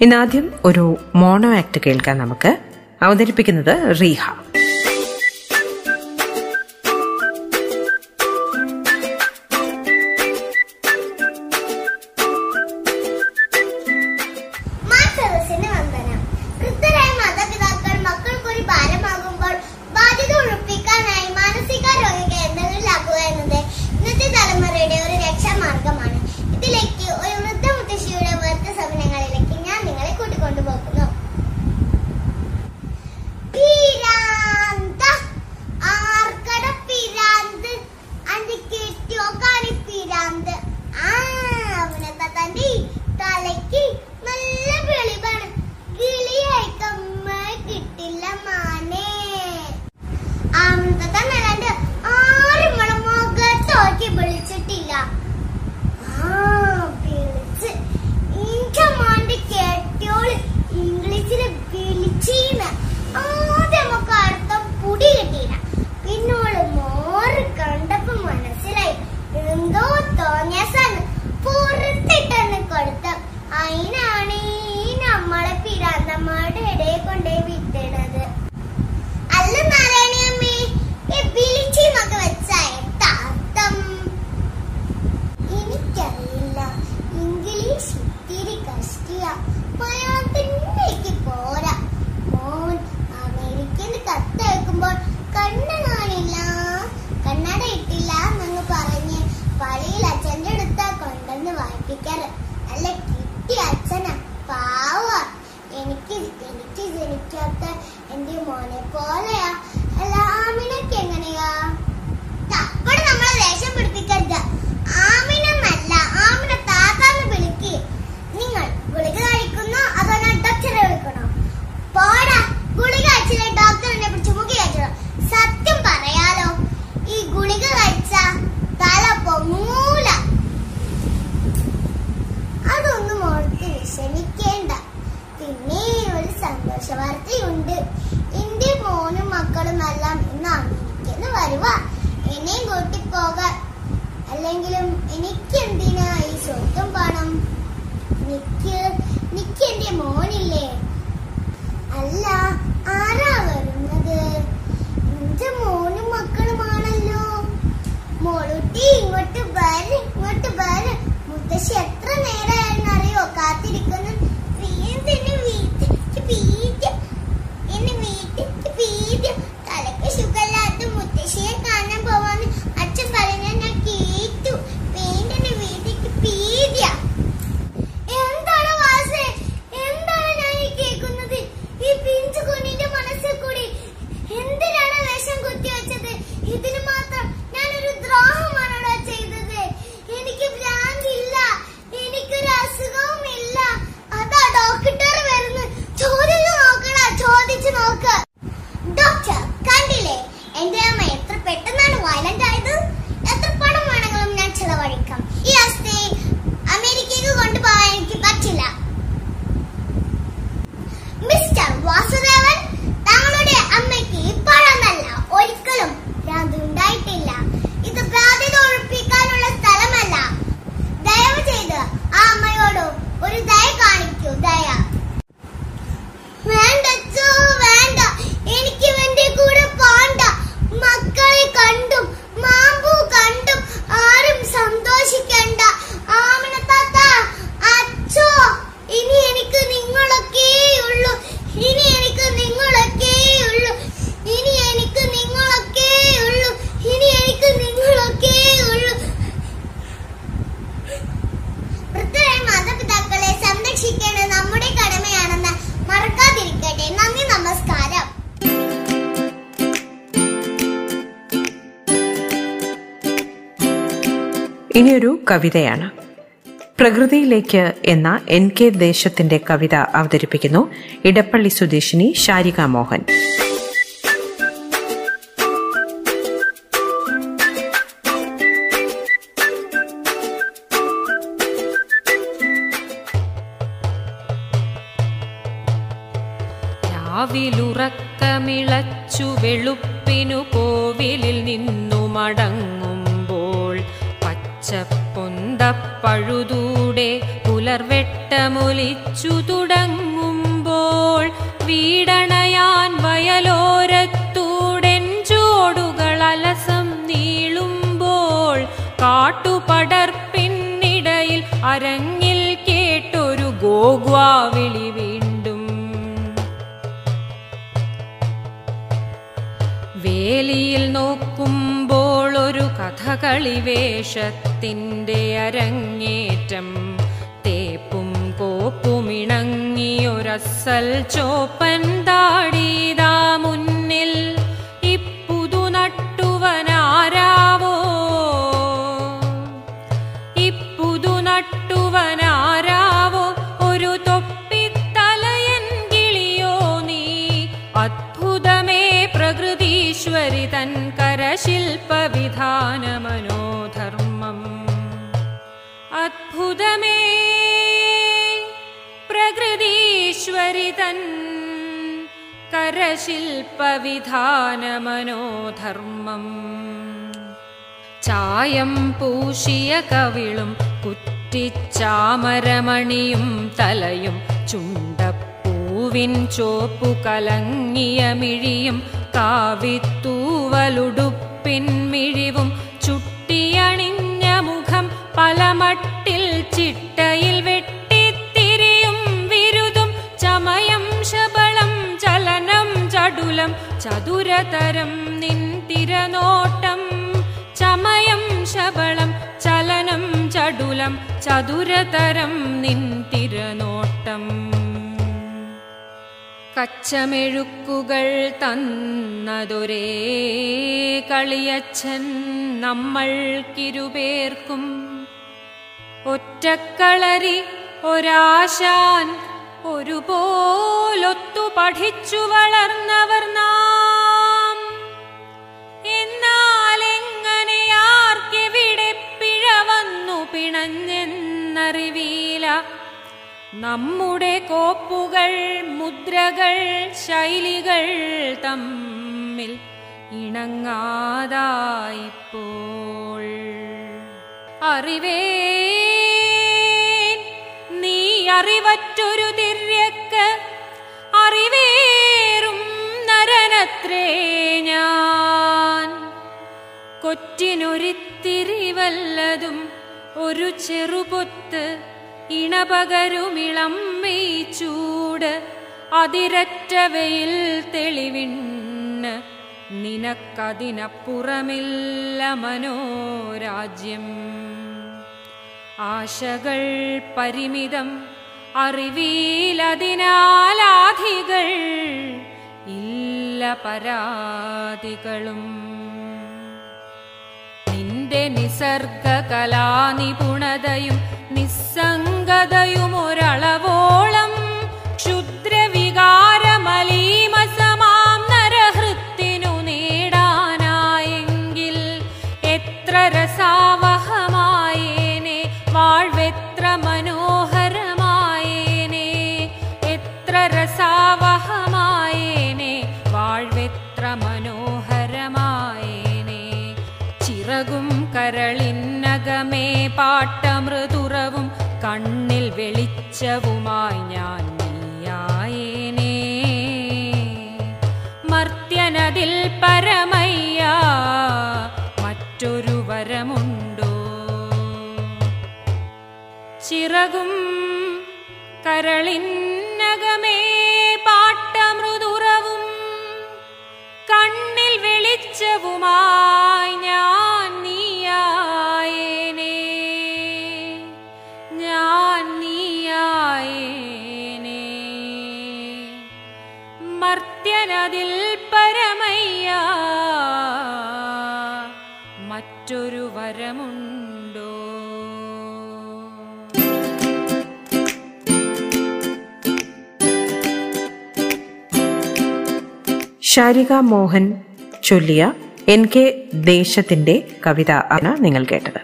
ഇന്നാദ്യം ഒരു mono act കേൾക്കാൻ നമുക്ക് അവതരിപ്പിക്കുന്നത് റീഹ. ഇനിയൊരു കവിതയാണ്. പ്രകൃതിയിലേക്ക് എന്ന എൻ കെ ദേശത്തിന്റെ കവിത അവതരിപ്പിക്കുന്നു ഇടപ്പള്ളി സ്വദേശിനി ശാരിക മോഹൻ. രാവിലുറക്കമിളച്ചു വെളുപ്പ് പുലർവെട്ടമൊലിച്ചു തുടങ്ങുമ്പോൾ വീടണയാൻ വയലോരത്തൂടെൻ ചോടുകൾ അലസം നീളുമ്പോൾ കാട്ടുപടർപ്പിന്നിടയിൽ അരങ്ങിൽ കേട്ടൊരു ഗോഗ്വാവിളി വീണ്ടും. വേലിയിൽ നോക്കുമ്പോൾ ഒരു കഥകളി വേഷത്തിന്റെ അരങ്ങേറ്റം കോപ്പുമിണങ്ങിയൊരസൽ ചോപ്പൻ താടീതാ മുന്നിൽ കരശില്പവിധാന മനോധർമ്മം ചായം പൂശിയ കവിളും കുറ്റിച്ചാമരമണിയും തലയും ചുണ്ടപ്പൂവിൻ ചോപ്പു കലങ്ങിയ മിഴിയും കാവിത്തൂവലുടുപ്പിൻ മിഴിവും ചുട്ടിയണിഞ്ഞ മുഖം പലമട്ടിൽ ചിട്ടയിൽ വെട്ടിത്തിരിയും വിരുതും ചമയം ശബ ചടുലം ചതുരതരം നിൻ തിരനോട്ടം. ചമയം ശബളം ചലനം ചടുലം ചതുരതരം നിൻ തിരനോട്ടം. കച്ചമെഴുക്കുകൾ തന്നതൊരേ കളിയച്ഛൻ നമ്മൾക്കിരുപേർക്കും ഒറ്റക്കളരി ഒരാശാൻ ഒരുപോലൊത്തു പഠിച്ചു വളർന്നവർ നാം. എന്നാൽ എങ്ങനെയാർക്കെവിടെ പിഴ വന്നു പിണഞ്ഞെന്നറിവീല? നമ്മുടെ കോപ്പുകൾ മുദ്രകൾ ശൈലികൾ തമ്മിൽ ഇണങ്ങാതായിപ്പോൾ. അറിവേ നീ അറിവറ്റൊരു കൊറ്റിനൊരിത്തിരി വല്ലതും ഒരു ചെറുപൊത്ത് ഇണപകരുമിളം ചൂട് അതിരറ്റവയിൽ തെളിവിണ്ണ്. നിനക്കതിനപ്പുറമില്ല മനോരാജ്യം. ആശകൾ പരിമിതം അറിവിയിലതിനാലാധികൾ ഇല്ല പരാതികളും. നിന്റെ നിസർഗ കലാനിപുണതയും നിസ്സംഗതയും ഒരളവോളം ക്ഷുദ്രവികാരമലീമസമാം നരഹൃത്തിനു നേടാനായെങ്കിൽ എത്ര രസാവഹമായേനെ വാഴ്വെത്ര മനോഹരമായേനെ എത്ര രസാവഹമായേനെ വാഴ്വെത്ര മനോഹരമായേനെ ചിറകും കരളിനകമേ പാട്ടമൃതുറവും കണ്ണിൽ വെളിച്ചവുമായി ഞാൻ നീയായേനേ. മർത്യനതിൽ പരമയ്യ മറ്റൊരു വരമുണ്ടോ? ചിറകും കരളിന്നകമേ പാട്ടമൃതുറവും കണ്ണിൽ വെളിച്ചവുമായി ഞാൻ മർത്യനതിൽ പരമയ്യ. മറ്റൊരു വരമുണ്ടോ? ശാരിക മോഹൻ ചൊല്ലിയ എൻ കെ ദേശത്തിന്റെ കവിത ആണ് നിങ്ങൾ കേട്ടത്.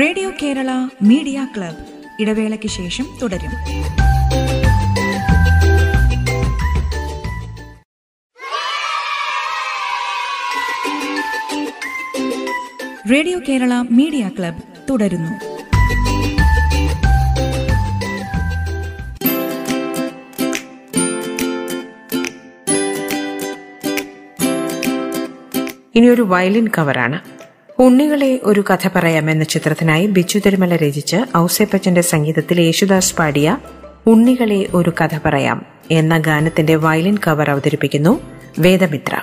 Radio Kerala media club. ഇടവേളയ്ക്ക് ശേഷം തുടരും. റേഡിയോ കേരള മീഡിയ ക്ലബ് തുടരുന്നു. ഇനിയൊരു വയലിൻ കവറാണ്. ഉണ്ണികളെ ഒരു കഥ പറയാം എന്ന ചിത്രത്തിനായി ബിച്ചു തിരുമല രചിച്ച് ഔസേപ്പച്ചന്റെ സംഗീതത്തിൽ യേശുദാസ് പാടിയ ഉണ്ണികളെ ഒരു കഥ പറയാം എന്ന ഗാനത്തിന്റെ വയലിൻ കവർ അവതരിപ്പിക്കുന്നു വേദമിത്ര.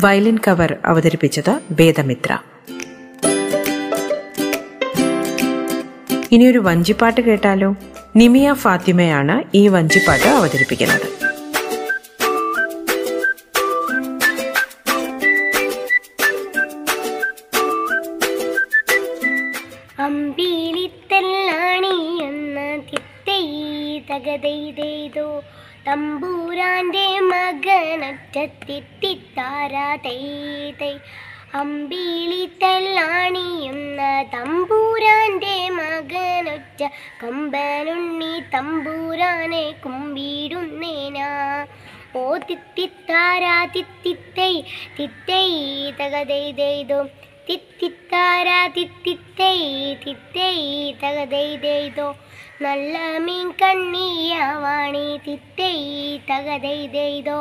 വയലിൻ കവർ അവതരിപ്പിച്ചത് വേദമിത്ര. ഇനിയൊരു വഞ്ചിപ്പാട്ട് കേട്ടാലോ? നിമിയ ഫാത്തിമയാണ് ഈ വഞ്ചിപ്പാട്ട് അവതരിപ്പിക്കുന്നത്. അമ്പിളിത്തല്ലാണിയെന്ന തിത്തൈ തകതെയ്തോ തമ്പൂരാന്റെ മകനൊറ്റ തിത്തിത്താരാ തൈതൈ അമ്പിളിത്തല്ലാണിയെന്ന തമ്പൂരാന്റെ മകനൊറ്റ കമ്പനുണ്ണി തമ്പൂരാനെ കുമ്പിടുന്നേനാ. ഓ തിത്തിത്താരാ തിത്തിത്തൈ തിത്തൈ തകതെയ്തെയ്തോ തിത്തിത്താരാ തിത്തിത്തൈ തിത്തൈ തകതെയ്തെയ്തോ നല്ല മീൻ കണ്ണിയാവാണി തിത്തൈ തകതെയ്തോ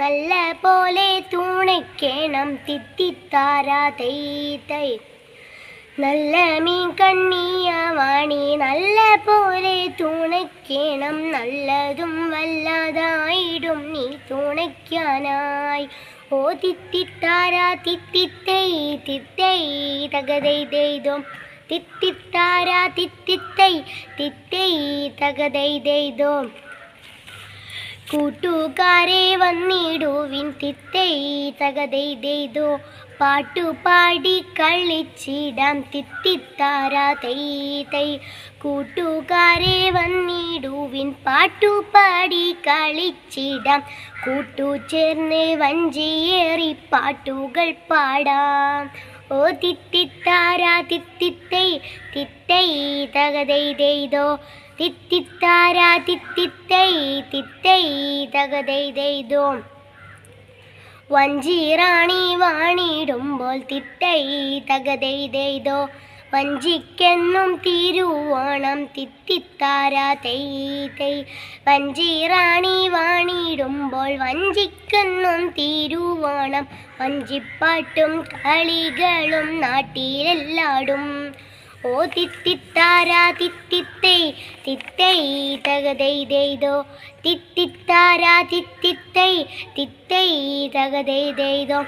നല്ല പോലെ തൂണയ്ക്കേണം തിത്തിത്താരാ തൈ നല്ല മീൻ കണ്ണിയാവാണി നല്ല പോലെ തുണയ്ക്കണം നല്ലതും വല്ലാതായിടും. നീ തുണയ്ക്കാനായി ഓ തിത്തിത്താരാ തിത്തിത്തൈ തിത്തൈ തിത്തിത്താരാ തിത്തിത്തൈ തിത്തൈ തകതെയ്തോ കൂട്ടുകാരെ വന്നിടുവിൻ തിത്തൈ തകതൈ പാട്ടു പാടി കളിച്ചിടാം തിത്തിത്താരാ തൈ തൈ. കൂട്ടുകാരെ വന്നിടുവിൻ പാട്ടുപാടി കളിച്ചിടാം. കൂട്ടു ചേർന്ന് വഞ്ചിയേറി പാട്ടുകൾ പാടാം. ഓ തിത്തിത്താരാ തിത്തിത്തൈ തിത്തൈ തകതെയ്തോ തിത്തിത്താരാ തിത്തിത്തൈ തിത്തൈ തകതെയ്തോ വഞ്ചിറാണി വാണിടുമ്പോൾ തിത്തൈ തകതൈ തകതെയ്തോ വഞ്ചിക്കെന്നും തിരുവോണം തിത്തിത്താരാ തൈ തൈ വഞ്ചിറാണി വാണിടുമ്പോൾ വഞ്ചിക്കെന്നും തിരുവോണം. വഞ്ചിപ്പാട്ടും കളികളും നാട്ടിലെല്ലാടും. ഓ തിത്തിത്താരാ തിത്തിത്തൈ തിത്തൈ തകതൈ ദൈതോ. തിത്തിത്താരാ തിത്തിത്തൈ തിത്തൈ തകതൈ ദൈതോ.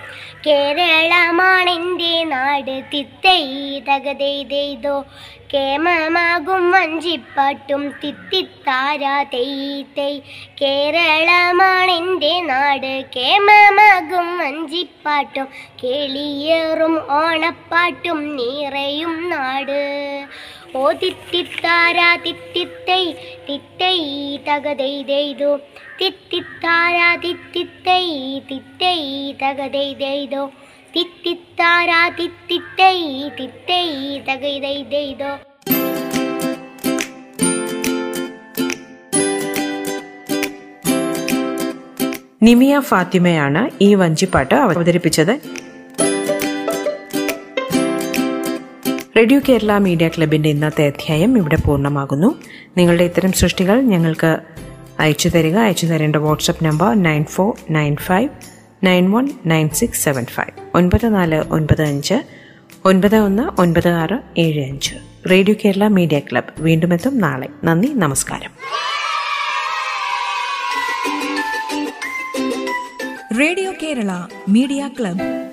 കേരളമാണെന്റെ നാട് തിത്തൈ തകതെയ്തോ കേമമാകും വഞ്ചിപ്പാട്ടും തിത്തിത്താരാ തെയ്തൈ കേരളമാണെന്റെ നാട്. കേമമാകും വഞ്ചിപ്പാട്ടും കേളിയേറും ഓണപ്പാട്ടും നിറയും നാട്. ഓ തിത്തിത്താരാ തിത്തിത്തൈ തിത്തൈ തകതെയ്തെയ്തു തിത്തിത്താരാ തിത്തിത്തൈ തിത്തൈ തകതെയ്തോ തിത്തിത്താരാ തിത്തിത്തൈ തിത്തൈ തകതെയ്തോ നിമിയ ഫാത്തിമയാണ് ഈ വഞ്ചിപ്പാട്ട് അവതരിപ്പിച്ചത്. റേഡിയോ കേരള മീഡിയ ക്ലബിന്റെ ഇന്നത്തെ അധ്യായം ഇവിടെ പൂർണമാകുന്നു. നിങ്ങളുടെ ഇത്തരം സൃഷ്ടികൾ ഞങ്ങൾക്ക് അയച്ചു തരിക. അയച്ചു തരേണ്ട WhatsApp number nine four nine five nine one nine six seven five. ഒൻപത് നാല് ഒൻപത് അഞ്ച്. ഒൻപത് ഒന്ന് ഒൻപത് ആറ് ഏഴ് അഞ്ച്. Radio Kerala media club. വീണ്ടും എത്തും നാളെ. നന്ദി നമസ്കാരം. Radio Kerala media club.